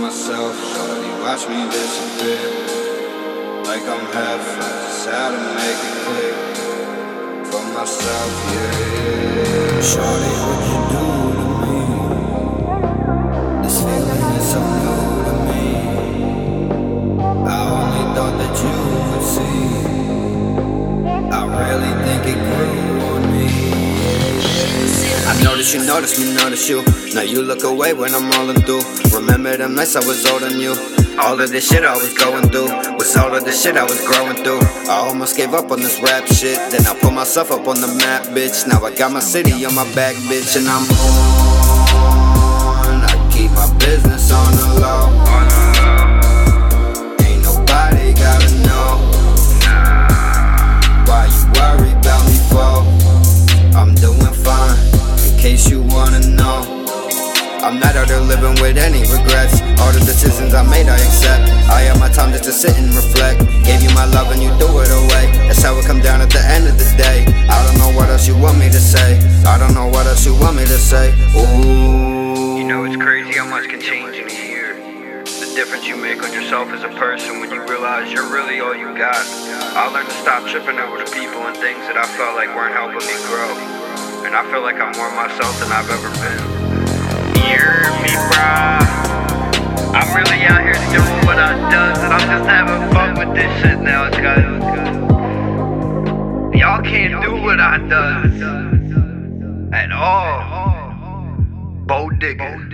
myself, shorty, watch me disappear. Like I'm half, I just had to make it clear. For myself, yeah. Shawty, what you doing? Notice you notice me, notice you. Now you look away when I'm rolling through. Remember them nights I was older than you. All of this shit I was going through was all of the shit I was growing through. I almost gave up on this rap shit. Then I put myself up on the map, bitch. Now I got my city on my back, bitch, and I'm on. I keep my business on the low. Not out there living with any regrets. All the decisions I made, I accept. I have my time just to sit and reflect. Gave you my love and you threw it away. That's how it come down at the end of the day. I don't know what else you want me to say. I don't know what else you want me to say. Ooh. You know, it's crazy how much can change in a year. The difference you make on yourself as a person when you realize you're really all you got. I learned to stop tripping over the people and things that I felt like weren't helping me grow. And I feel like I'm more myself than I've ever been. I'm just having fun with this shit now, guys. Y'all can't do what I does at all. Bo digger.